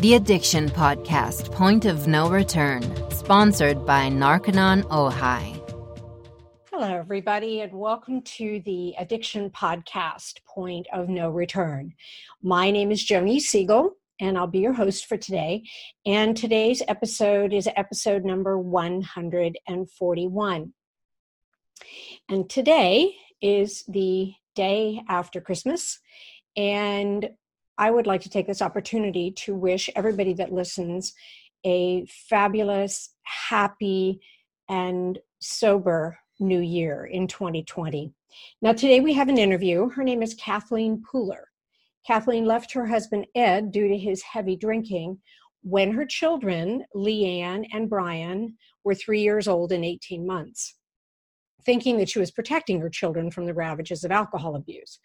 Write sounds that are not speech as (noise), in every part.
The Addiction Podcast, Point of No Return, sponsored by Narconon Ojai. Hello, everybody, and welcome to the Addiction Podcast, Point of No Return. My name is Joni Siegel, and I'll be your host for today. And today's episode is episode number 141. And today is the day after Christmas. And I would like to take this opportunity to wish everybody that listens a fabulous, happy, and sober new year in 2020. Now, today we have an interview. Her name is Kathleen Pooler. Kathleen left her husband Ed due to his heavy drinking when her children, Leanne and Brian, were three years old and 18 months thinking that she was protecting her children from the ravages of alcohol abuse.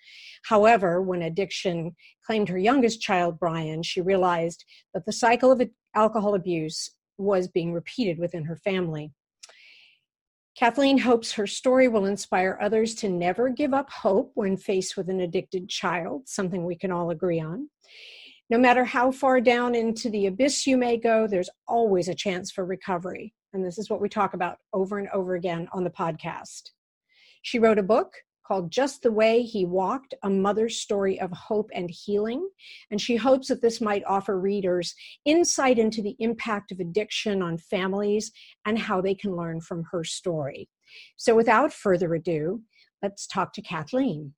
However, when addiction claimed her youngest child, Brian, she realized that the cycle of alcohol abuse was being repeated within her family. Kathleen hopes her story will inspire others to never give up hope when faced with an addicted child, something we can all agree on. No matter how far down into the abyss you may go, there's always a chance for recovery. And this is what we talk about over and over again on the podcast. She wrote a book called Just the Way He Walked A Mother's Story of Hope and Healing. And she hopes that this might offer readers insight into the impact of addiction on families and how they can learn from her story. So without further ado, let's talk to Kathleen.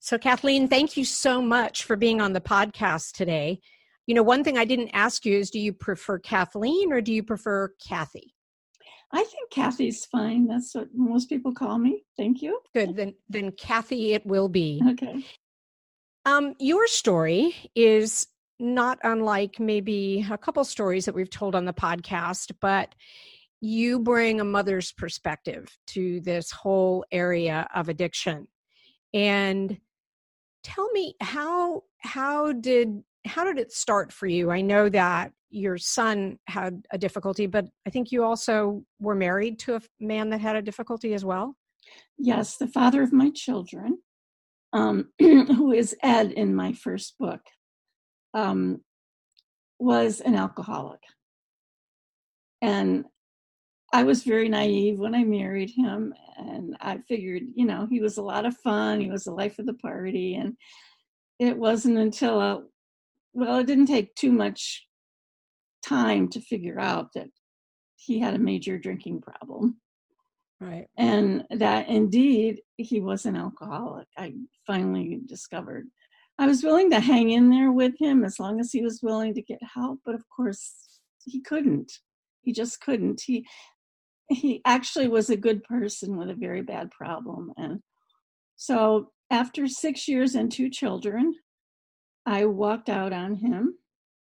So, Kathleen, thank you so much for being on the podcast today. You know, one thing I didn't ask you is do you prefer Kathleen or do you prefer Kathy? I think Kathy's fine. That's what most people call me. Thank you. Good. Then then Kathy it will be. Okay. Um your story is not unlike maybe a couple stories that we've told on the podcast, but you bring a mother's perspective to this whole area of addiction. And tell me how how did how did it start for you? I know that your son had a difficulty, but I think you also were married to a man that had a difficulty as well. Yes, the father of my children, um, (clears throat) who is Ed in my first book, um, was an alcoholic. And I was very naive when I married him, and I figured, you know, he was a lot of fun. He was the life of the party, and it wasn't until a well, it didn't take too much time to figure out that he had a major drinking problem. Right. And that indeed he was an alcoholic. I finally discovered. I was willing to hang in there with him as long as he was willing to get help, but of course he couldn't. He just couldn't. He he actually was a good person with a very bad problem and so after 6 years and two children, I walked out on him.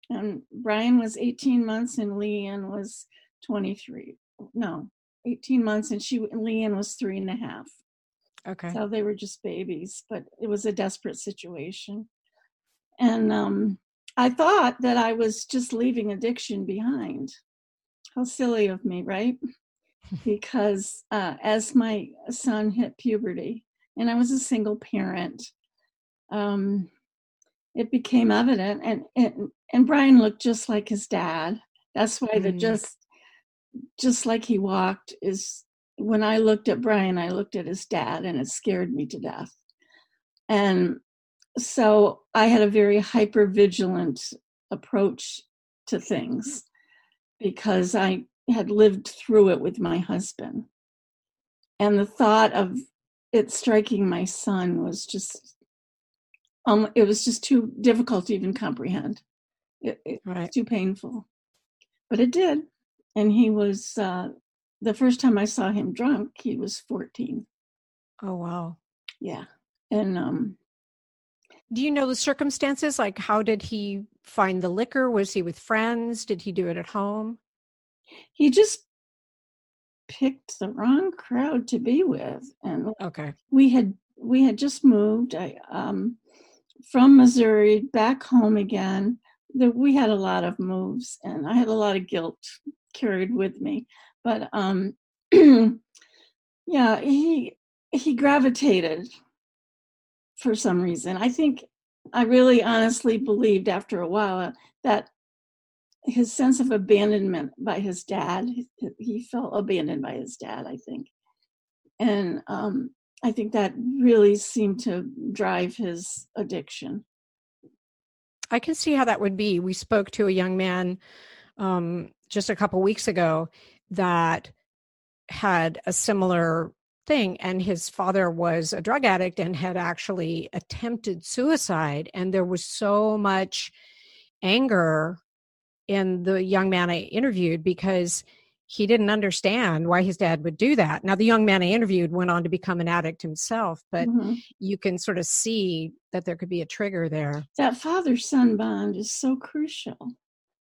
And Brian was 18 months and Leanne was 23. No, 18 months and she Leanne was three and a half. Okay. So they were just babies, but it was a desperate situation. And um, I thought that I was just leaving addiction behind. How silly of me, right? (laughs) because uh, as my son hit puberty, and I was a single parent, um, it became evident and and, and brian looked just like his dad. That's why mm. the just just like he walked is when i looked at brian i looked at his dad and it scared me to death. And so i had a very hyper vigilant approach to things because i had lived through it with my husband. And the thought of it striking my son was just um, it was just too difficult to even comprehend. It, it right. was too painful, but it did. And he was uh, the first time I saw him drunk. He was fourteen. Oh wow! Yeah, and um, do you know the circumstances? Like, how did he find the liquor? Was he with friends? Did he do it at home? He just picked the wrong crowd to be with, and okay, we had we had just moved. I um, from Missouri back home again. That we had a lot of moves, and I had a lot of guilt carried with me. But um, (clears throat) yeah, he he gravitated for some reason. I think I really honestly believed after a while uh, that his sense of abandonment by his dad, he felt abandoned by his dad, I think. And um, I think that really seemed to drive his addiction. I can see how that would be. We spoke to a young man um, just a couple weeks ago that had a similar thing and his father was a drug addict and had actually attempted suicide and there was so much anger in the young man I interviewed because he didn't understand why his dad would do that. Now, the young man I interviewed went on to become an addict himself, but mm-hmm. you can sort of see that there could be a trigger there. That father son bond is so crucial.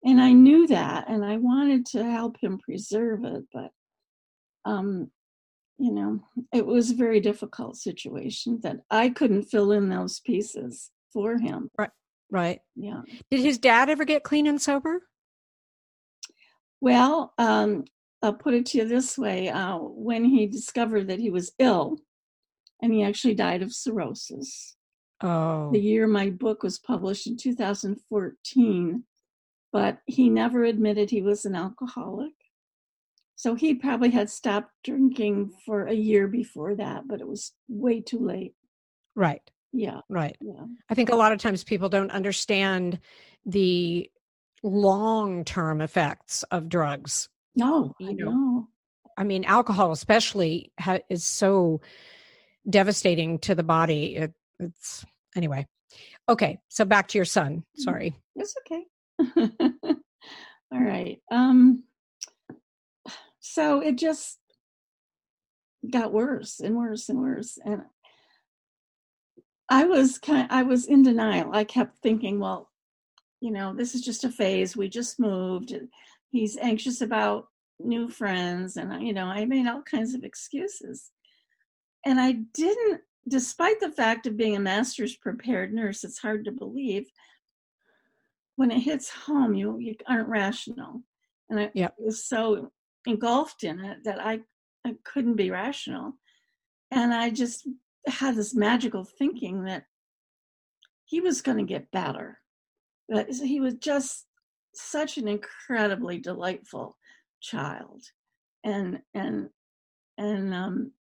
And I knew that, and I wanted to help him preserve it, but, um, you know, it was a very difficult situation that I couldn't fill in those pieces for him. Right. Right. Yeah. Did his dad ever get clean and sober? Well, um, I'll put it to you this way uh, when he discovered that he was ill, and he actually died of cirrhosis. Oh. The year my book was published in 2014, but he never admitted he was an alcoholic. So he probably had stopped drinking for a year before that, but it was way too late. Right. Yeah. Right. Yeah. I think a lot of times people don't understand the long term effects of drugs. No, you know, know. I mean, alcohol especially ha- is so devastating to the body. It, it's anyway. Okay, so back to your son. Mm-hmm. Sorry. It's okay. (laughs) All right. Um so it just got worse and worse and worse and I was kind of, I was in denial. I kept thinking, well, you know, this is just a phase. We just moved. He's anxious about new friends. And, uh, you know, I made all kinds of excuses. And I didn't, despite the fact of being a master's prepared nurse, it's hard to believe. When it hits home, you, you aren't rational. And I yep. was so engulfed in it that I, I couldn't be rational. And I just had this magical thinking that he was going to get better but he was just such an incredibly delightful child. And and and um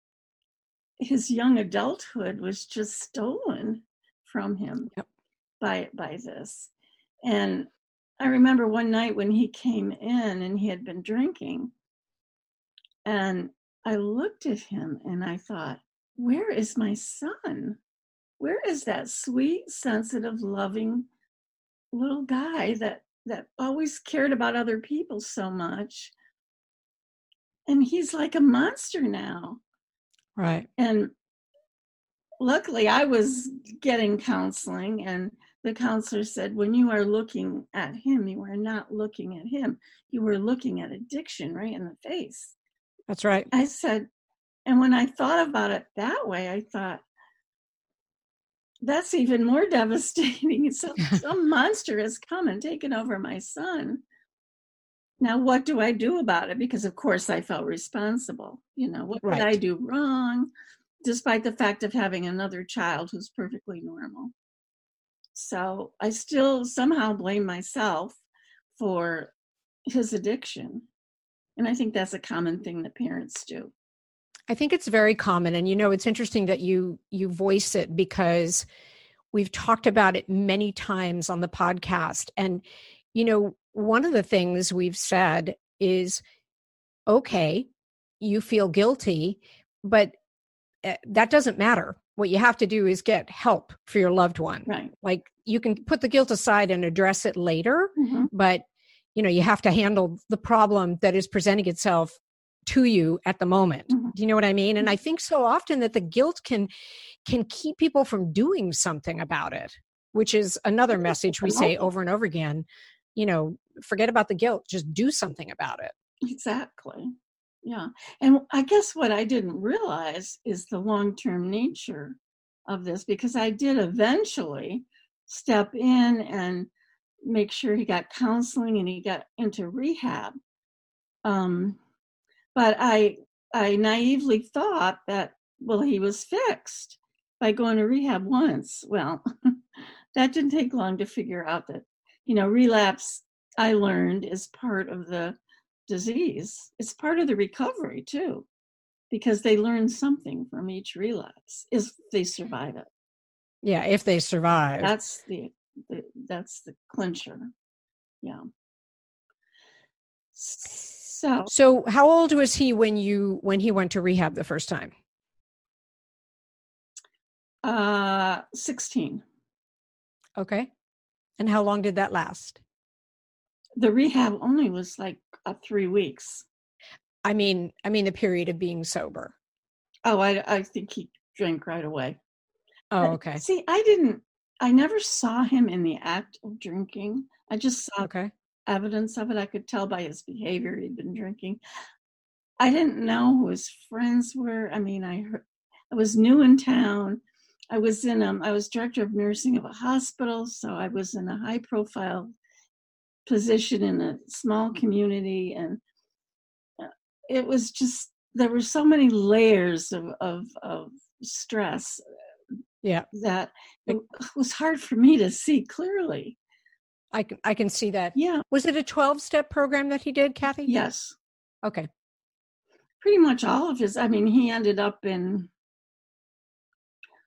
his young adulthood was just stolen from him yep. by by this. And i remember one night when he came in and he had been drinking and i looked at him and i thought where is my son? Where is that sweet sensitive loving little guy that that always cared about other people so much. And he's like a monster now. Right. And luckily i was getting counseling and the counselor said when you are looking at him you are not looking at him. You were looking at addiction right in the face. That's right. I said and when i thought about it that way i thought that's even more devastating. (laughs) Some, (laughs) some monster has come and taken over my son. Now, what do I do about it? Because, of course, I felt responsible. You know, what right. did I do wrong, despite the fact of having another child who's perfectly normal? So I still somehow blame myself for his addiction. And I think that's a common thing that parents do. I think it's very common and you know it's interesting that you you voice it because we've talked about it many times on the podcast and you know one of the things we've said is okay you feel guilty but eh, that doesn't matter. What you have to do is get help for your loved one. Right. Like you can put the guilt aside and address it later mm-hmm. but you know you have to handle the problem that is presenting itself to you at the moment. Mm-hmm. do you know what i mean? And i mm-hmm. think so often that the guilt can can keep people from doing something about it which is another message we say over and over again you know forget about the guilt just do something about it. Exactly. Yeah. And i guess what i didn't realize is the long-term nature of this because i did eventually step in and make sure he got counseling and he got into rehab. Um, but I I naively thought that well he was fixed by going to rehab once. Well, (laughs) that didn't take long to figure out that, you know, relapse, I learned, is part of the disease. It's part of the recovery too, because they learn something from each relapse if they survive it. Yeah, if they survive. That's the, the that's the clincher. Yeah. So So how old was he when you when he went to rehab the first time? uh 16. Okay. And how long did that last? The rehab only was like uh, 3 weeks. I mean, I mean the period of being sober. Oh, I I think he drank right away. Oh, But okay. See, I didn't I never saw him in the act of drinking. I just saw Okay. Evidence of it. I could tell by his behavior he'd been drinking. I didn't know who his friends were. I mean, I heard, I was new in town. I was in um I was director of nursing of a hospital, so I was in a high profile position in a small community and uh, it was just there were so many layers of of, of stress Yeah. that it was hard for me to see clearly. I can I can see that. Yeah, Was it a 12 step program that he did, Kathy? yes. Okay. pretty much all of his i mean he ended up in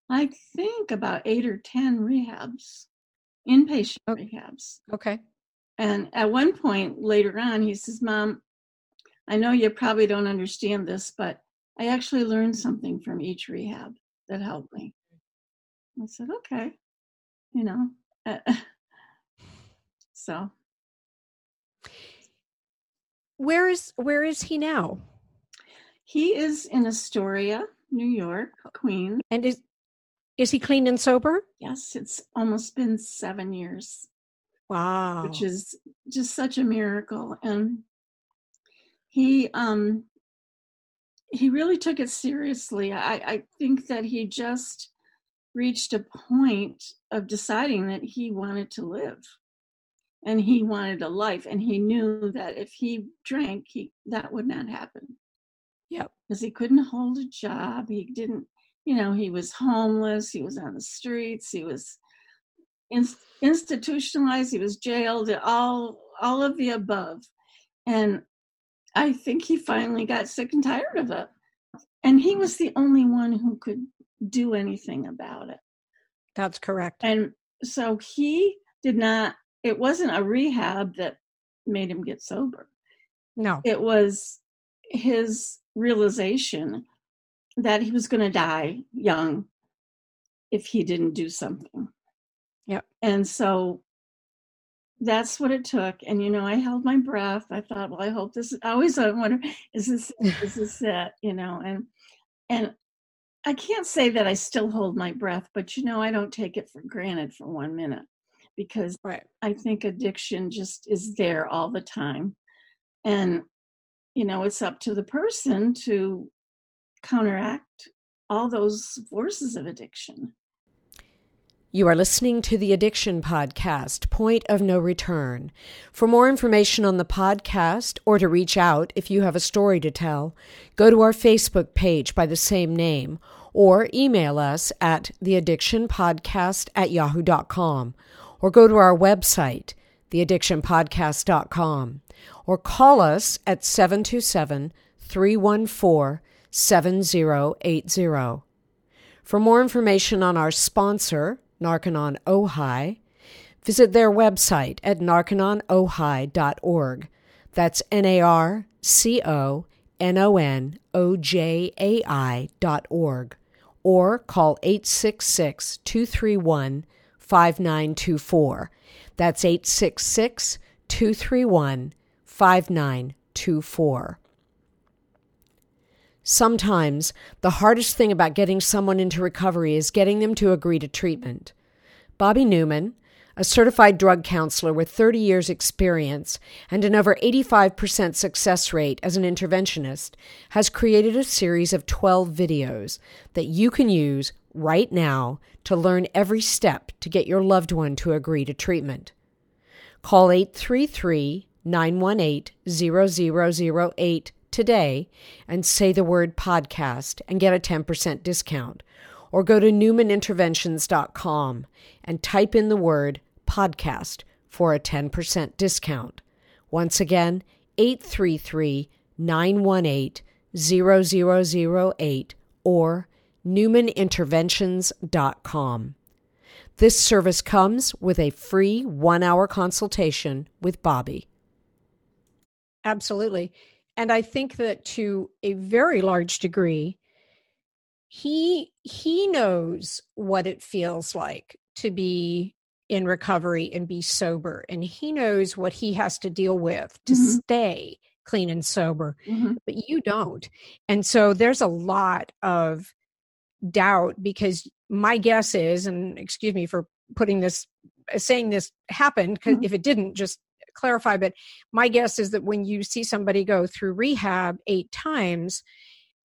i think about eight or ten rehabs inpatient Oh. rehabs Okay. and at one point later on he says mom i know you probably don't understand this but i actually learned something from each rehab that helped me i said okay you know (laughs) so Where is where is he now? he is in astoria new york queens And is is he clean and sober? yes it's almost been seven years Wow. which is just such a miracle and he um he really took it seriously i i think that he just reached a point of deciding that he wanted to live and he wanted a life and he knew that if he drank he that would not happen Yep. because he couldn't hold a job he didn't you know he was homeless he was on the streets he was in, institutionalized he was jailed all all of the above and i think he finally got sick and tired of it and he was the only one who could do anything about it That's correct. and so he did not it wasn't a rehab that made him get sober No. it was his realization that he was going to die young if he didn't do something. Yep. And so that's what it took. And you know, I held my breath. I thought, well, I hope this. I always uh, wonder, is this is this (laughs) it? You know, and and I can't say that I still hold my breath, but you know, I don't take it for granted for one minute because Right. I think addiction just is there all the time. And, you know, it's up to the person to counteract all those forces of addiction. You are listening to the Addiction Podcast, Point of No Return. For more information on the podcast or to reach out if you have a story to tell, go to our Facebook page by the same name or email us at theaddictionpodcast at yahoo.com or go to our website, theaddictionpodcast.com, or call us at 727 314 7080. For more information on our sponsor, Narconon Ojai, visit their website at narcononojai.org. That's N A R C O N O N O J A I dot org. Or call 866 231 5924. That's 866 231 5924. Sometimes the hardest thing about getting someone into recovery is getting them to agree to treatment. Bobby Newman, a certified drug counselor with 30 years' experience and an over 85% success rate as an interventionist, has created a series of 12 videos that you can use right now to learn every step to get your loved one to agree to treatment. Call 833 918 0008 today and say the word podcast and get a 10% discount. or go to newmaninterventions.com and type in the word podcast for a 10% discount. Once again, 833 918 0008 or newmaninterventions.com. This service comes with a free one hour consultation with Bobby. Absolutely. And I think that to a very large degree, he he knows what it feels like to be in recovery and be sober and he knows what he has to deal with to mm-hmm. stay clean and sober mm-hmm. but you don't and so there's a lot of doubt because my guess is and excuse me for putting this saying this happened because mm-hmm. if it didn't just clarify but my guess is that when you see somebody go through rehab eight times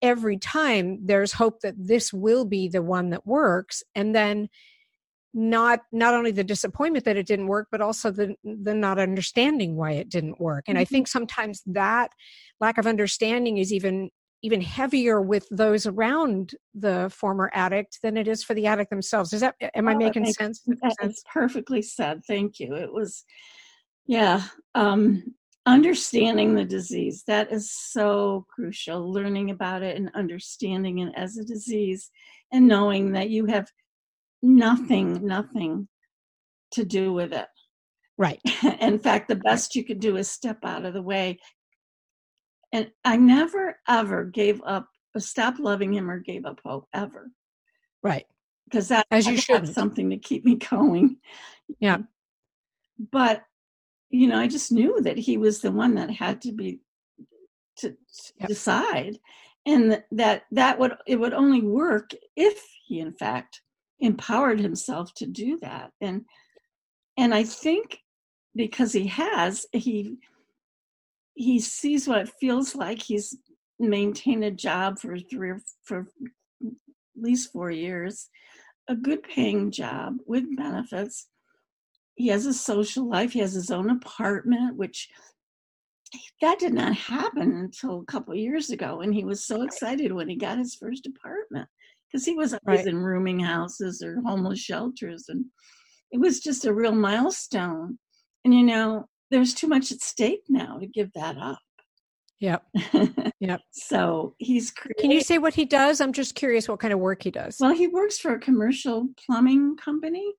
every time there's hope that this will be the one that works and then not not only the disappointment that it didn't work but also the the not understanding why it didn't work and mm-hmm. i think sometimes that lack of understanding is even even heavier with those around the former addict than it is for the addict themselves. Is that am i oh, making makes, sense? it's perfectly said. Thank you. It was yeah um understanding the disease that is so crucial learning about it and understanding it as a disease and knowing that you have nothing nothing to do with it. Right. (laughs) In fact the best you could do is step out of the way and i never ever gave up uh, stopped loving him or gave up hope ever. Right. Because that as you should something to keep me going. Yeah. But you know, I just knew that he was the one that had to be to, to yep. decide, and that that would it would only work if he, in fact, empowered himself to do that. And and I think because he has, he he sees what it feels like. He's maintained a job for three or for at least four years, a good paying job with benefits he has a social life he has his own apartment which that did not happen until a couple years ago and he was so excited when he got his first apartment because he was always right. in rooming houses or homeless shelters and it was just a real milestone and you know there's too much at stake now to give that up yep (laughs) yep so he's created, can you say what he does i'm just curious what kind of work he does well he works for a commercial plumbing company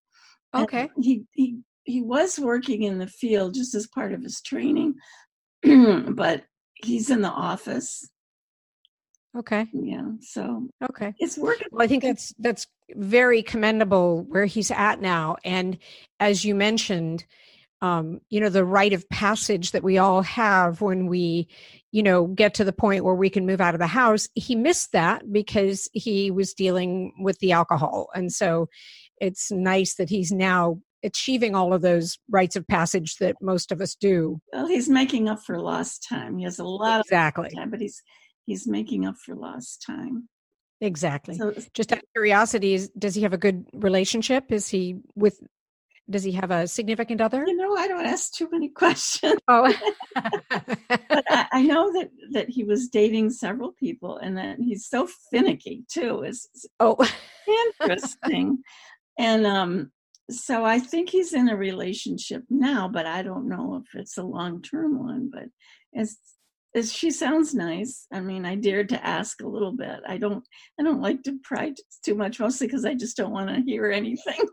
okay he he he was working in the field just as part of his training, (clears throat) but he's in the office. Okay. Yeah. So okay, it's working. Well, I think that's that's very commendable where he's at now, and as you mentioned, um, you know, the rite of passage that we all have when we, you know, get to the point where we can move out of the house. He missed that because he was dealing with the alcohol, and so it's nice that he's now achieving all of those rites of passage that most of us do. Well, he's making up for lost time. He has a lot exactly. of time, but he's he's making up for lost time. Exactly. So, Just out of curiosity, is, does he have a good relationship? Is he with? Does he have a significant other? You know, I don't ask too many (laughs) questions. Oh, (laughs) but I, I, know that that he was dating several people, and that he's so finicky too. Is oh interesting. and um, so I think he's in a relationship now, but I don't know if it's a long term one. But as as she sounds nice. I mean, I dared to ask a little bit. I don't I don't like to pry too much, mostly because I just don't want to hear anything.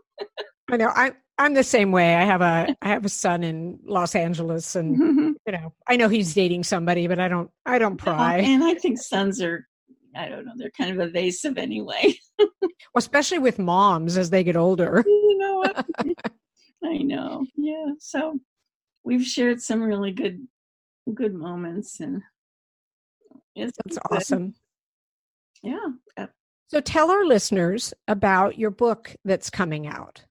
I know I I'm the same way. I have a I have a son in Los Angeles, and mm-hmm. you know I know he's dating somebody, but I don't I don't pry. and I think sons are I don't know, they're kind of evasive anyway. (laughs) well, especially with moms as they get older. You know what? I know. Yeah. So we've shared some really good good moments and it's That's awesome. Yeah. So tell our listeners about your book that's coming out.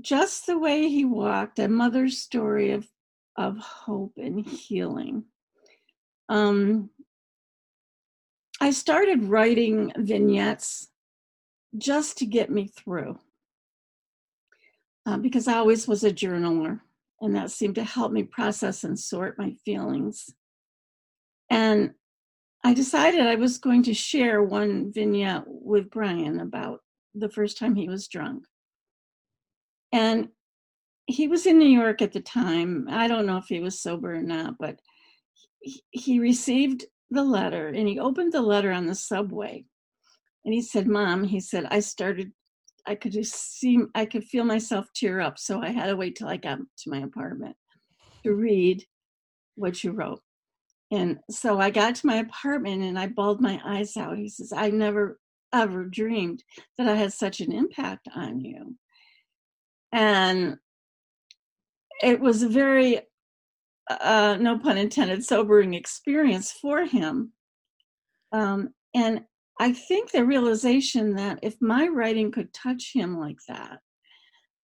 Just the way he walked, a mother's story of of hope and healing um, I started writing vignettes just to get me through uh, because I always was a journaler, and that seemed to help me process and sort my feelings. And I decided I was going to share one vignette with Brian about the first time he was drunk. And he was in New York at the time. I don't know if he was sober or not, but he, he received the letter and he opened the letter on the subway. And he said, Mom, he said, I started, I could just see, I could feel myself tear up. So I had to wait till I got to my apartment to read what you wrote. And so I got to my apartment and I bawled my eyes out. He says, I never ever dreamed that I had such an impact on you. And it was a very, uh, no pun intended, sobering experience for him. Um, and I think the realization that if my writing could touch him like that,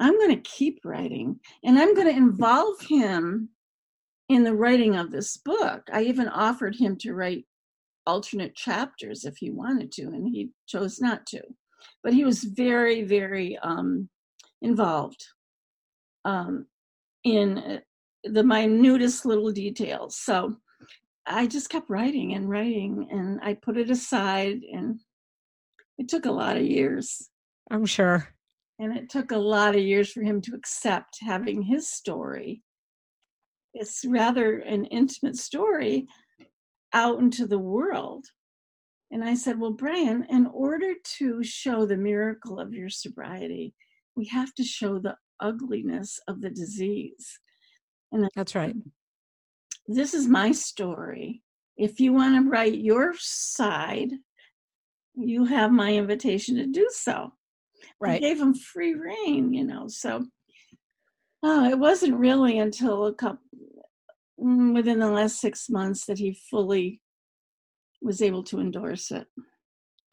I'm going to keep writing and I'm going to involve him in the writing of this book. I even offered him to write alternate chapters if he wanted to, and he chose not to. But he was very, very um, involved um, in uh, the minutest little details. So I just kept writing and writing, and I put it aside, and it took a lot of years. I'm sure. And it took a lot of years for him to accept having his story. It's rather an intimate story out into the world. And I said, Well, Brian, in order to show the miracle of your sobriety, we have to show the ugliness of the disease. And that's right. This is my story. If you want to write your side, you have my invitation to do so. Right. I gave him free reign, you know. So oh, it wasn't really until a couple Mm, within the last six months that he fully was able to endorse it.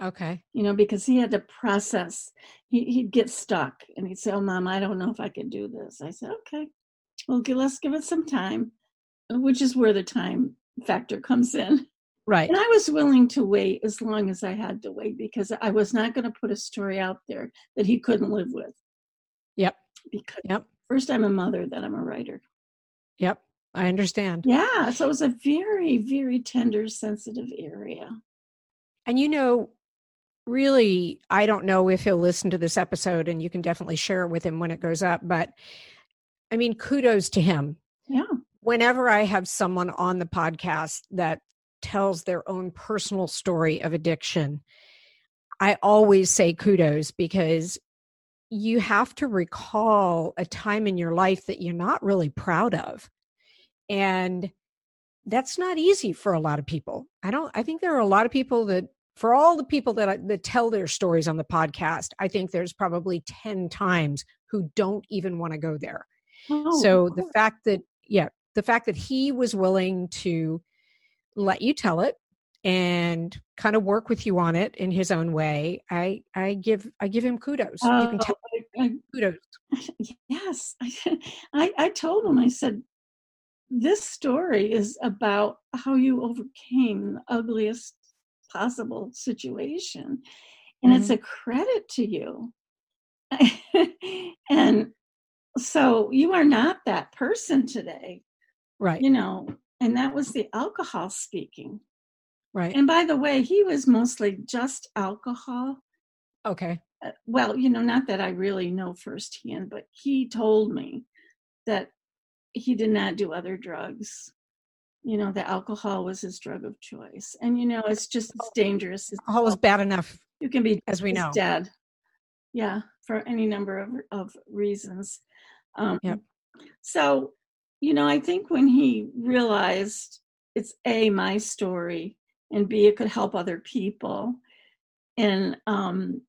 Okay. You know, because he had to process. He, he'd get stuck and he'd say, Oh, mom, I don't know if I can do this. I said, Okay, well, let's give it some time, which is where the time factor comes in. Right. And I was willing to wait as long as I had to wait because I was not going to put a story out there that he couldn't live with. Yep. Because yep. first I'm a mother, then I'm a writer. Yep. I understand. Yeah. So it was a very, very tender, sensitive area. And you know, really, I don't know if he'll listen to this episode and you can definitely share it with him when it goes up. But I mean, kudos to him. Yeah. Whenever I have someone on the podcast that tells their own personal story of addiction, I always say kudos because you have to recall a time in your life that you're not really proud of and that's not easy for a lot of people. I don't, I think there are a lot of people that, for all the people that, that tell their stories on the podcast, I think there's probably 10 times who don't even want to go there. Oh, so the fact that, yeah, the fact that he was willing to let you tell it and kind of work with you on it in his own way i i give i give him kudos. Uh, you can tell I, I, kudos. (laughs) Yes (laughs) I, I told him i said this story is about how you overcame the ugliest possible situation. And mm-hmm. it's a credit to you. (laughs) and so you are not that person today. Right. You know, and that was the alcohol speaking. Right. And by the way, he was mostly just alcohol. Okay. Uh, well, you know, not that I really know firsthand, but he told me that he did not do other drugs you know the alcohol was his drug of choice. And you know it's just it's dangerous it's alcohol is bad enough you can be as we know. dead. Yeah for any number of, of reasons. Um yep. so you know i think when he realized it's a my story and b it could help other people. And um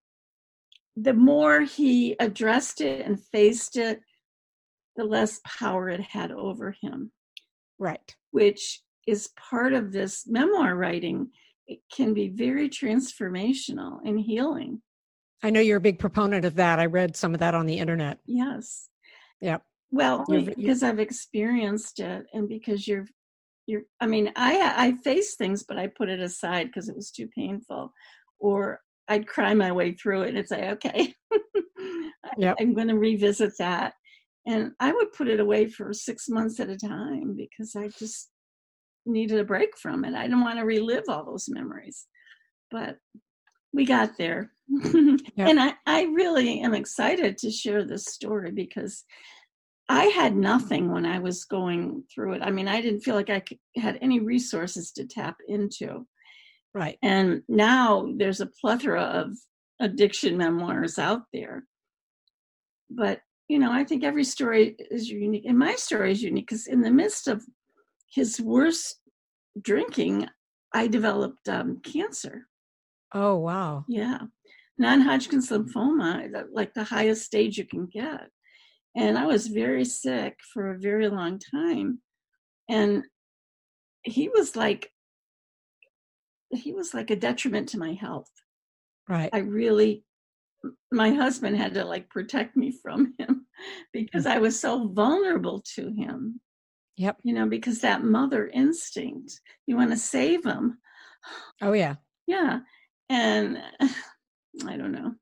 the more he addressed it and faced it the less power it had over him. Right. Which is part of this memoir writing. It can be very transformational and healing. I know you're a big proponent of that. I read some of that on the internet. Yes. Yeah. Well, because I've experienced it and because you're you're I mean, I I face things but I put it aside because it was too painful or I'd cry my way through it and say, okay, (laughs) yep. I'm going to revisit that and I would put it away for six months at a time because I just needed a break from it. I didn't want to relive all those memories. But we got there. (laughs) Yep. and I, I really am excited to share this story because I had nothing when I was going through it. I mean, I didn't feel like I had any resources to tap into. Right. And now there's a plethora of addiction memoirs out there. But, you know, I think every story is unique. And my story is unique because in the midst of his worst drinking, I developed um, cancer. Oh, wow. Yeah. Non Hodgkin's lymphoma, like the highest stage you can get. And I was very sick for a very long time. And he was like, he was like a detriment to my health. Right. I really, my husband had to like protect me from (laughs) him because mm. I was so vulnerable to him. Yep. You know, because that mother instinct, you want to save him. Oh, yeah. (sighs) Yeah. And (sighs) I don't know.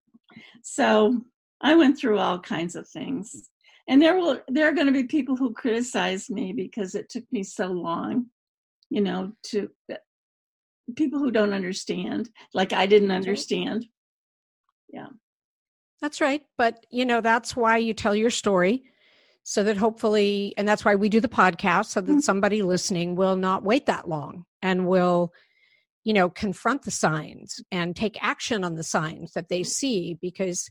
So I went through all kinds of things. And there will there are going to be people who criticize me because it took me so long, you know, to uh, people who don't understand, like I didn't understand. Yeah. That's right. But, you know, that's why you tell your story so that hopefully, and that's why we do the podcast so that mm-hmm. somebody listening will not wait that long and will, you know, confront the signs and take action on the signs that they see because,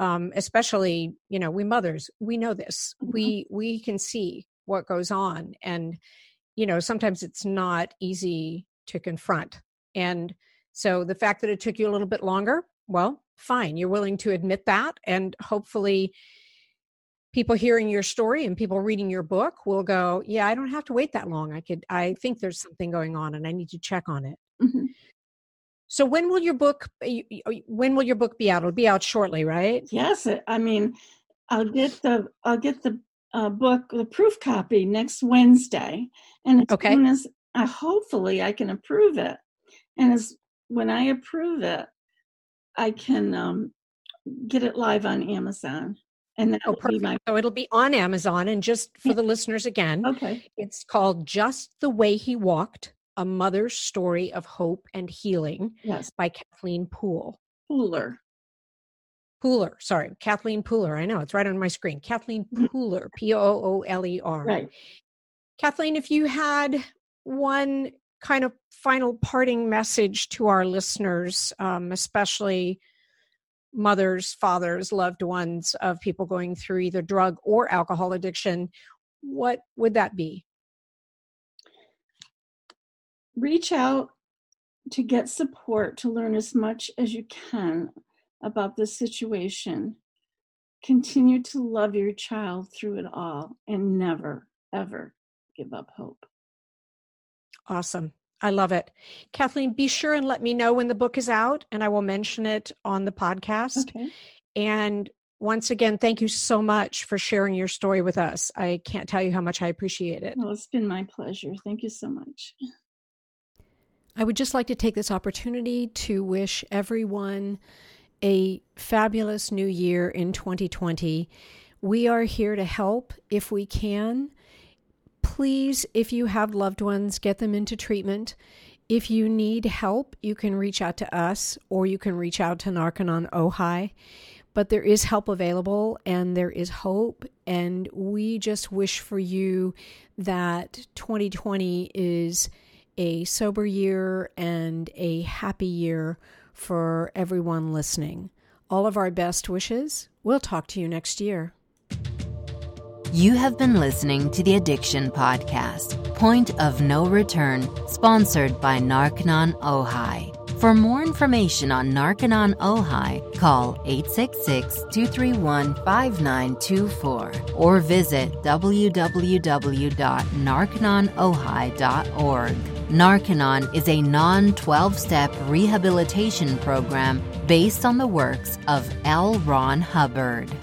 um, especially, you know, we mothers, we know this. Mm-hmm. We, we can see what goes on. And, you know, sometimes it's not easy to confront. And so the fact that it took you a little bit longer, well, fine. You're willing to admit that. And hopefully, people hearing your story and people reading your book will go, Yeah, I don't have to wait that long. I could, I think there's something going on and I need to check on it. Mm-hmm. So when will your book when will your book be out? It'll be out shortly, right? Yes, I mean, I'll get the I'll get the uh, book the proof copy next Wednesday, and as okay. soon as I hopefully I can approve it. And as when I approve it, I can um, get it live on Amazon. And that oh, perfect. My- so it'll be on Amazon. And just for the listeners again, okay, it's called "Just the Way He Walked: A Mother's Story of Hope and Healing." Yes, by Kathleen Poole. Pooler. Pooler, sorry, Kathleen Pooler. I know it's right on my screen. Kathleen mm-hmm. Pooler, P O O L E R. Right. Kathleen, if you had one kind of final parting message to our listeners, um, especially mothers, fathers, loved ones of people going through either drug or alcohol addiction, what would that be? Reach out to get support to learn as much as you can about this situation. Continue to love your child through it all and never, ever give up hope. Awesome. I love it. Kathleen, be sure and let me know when the book is out, and I will mention it on the podcast. Okay. And once again, thank you so much for sharing your story with us. I can't tell you how much I appreciate it. Well, it's been my pleasure. Thank you so much. I would just like to take this opportunity to wish everyone a fabulous new year in 2020. We are here to help if we can please, if you have loved ones, get them into treatment. If you need help, you can reach out to us or you can reach out to Narconon Ojai. But there is help available and there is hope. And we just wish for you that 2020 is a sober year and a happy year for everyone listening. All of our best wishes. We'll talk to you next year. You have been listening to the Addiction Podcast, Point of No Return, sponsored by Narconon Ojai. For more information on Narconon Ojai, call 866 231 5924 or visit www.narcononojai.org. Narconon is a non 12 step rehabilitation program based on the works of L. Ron Hubbard.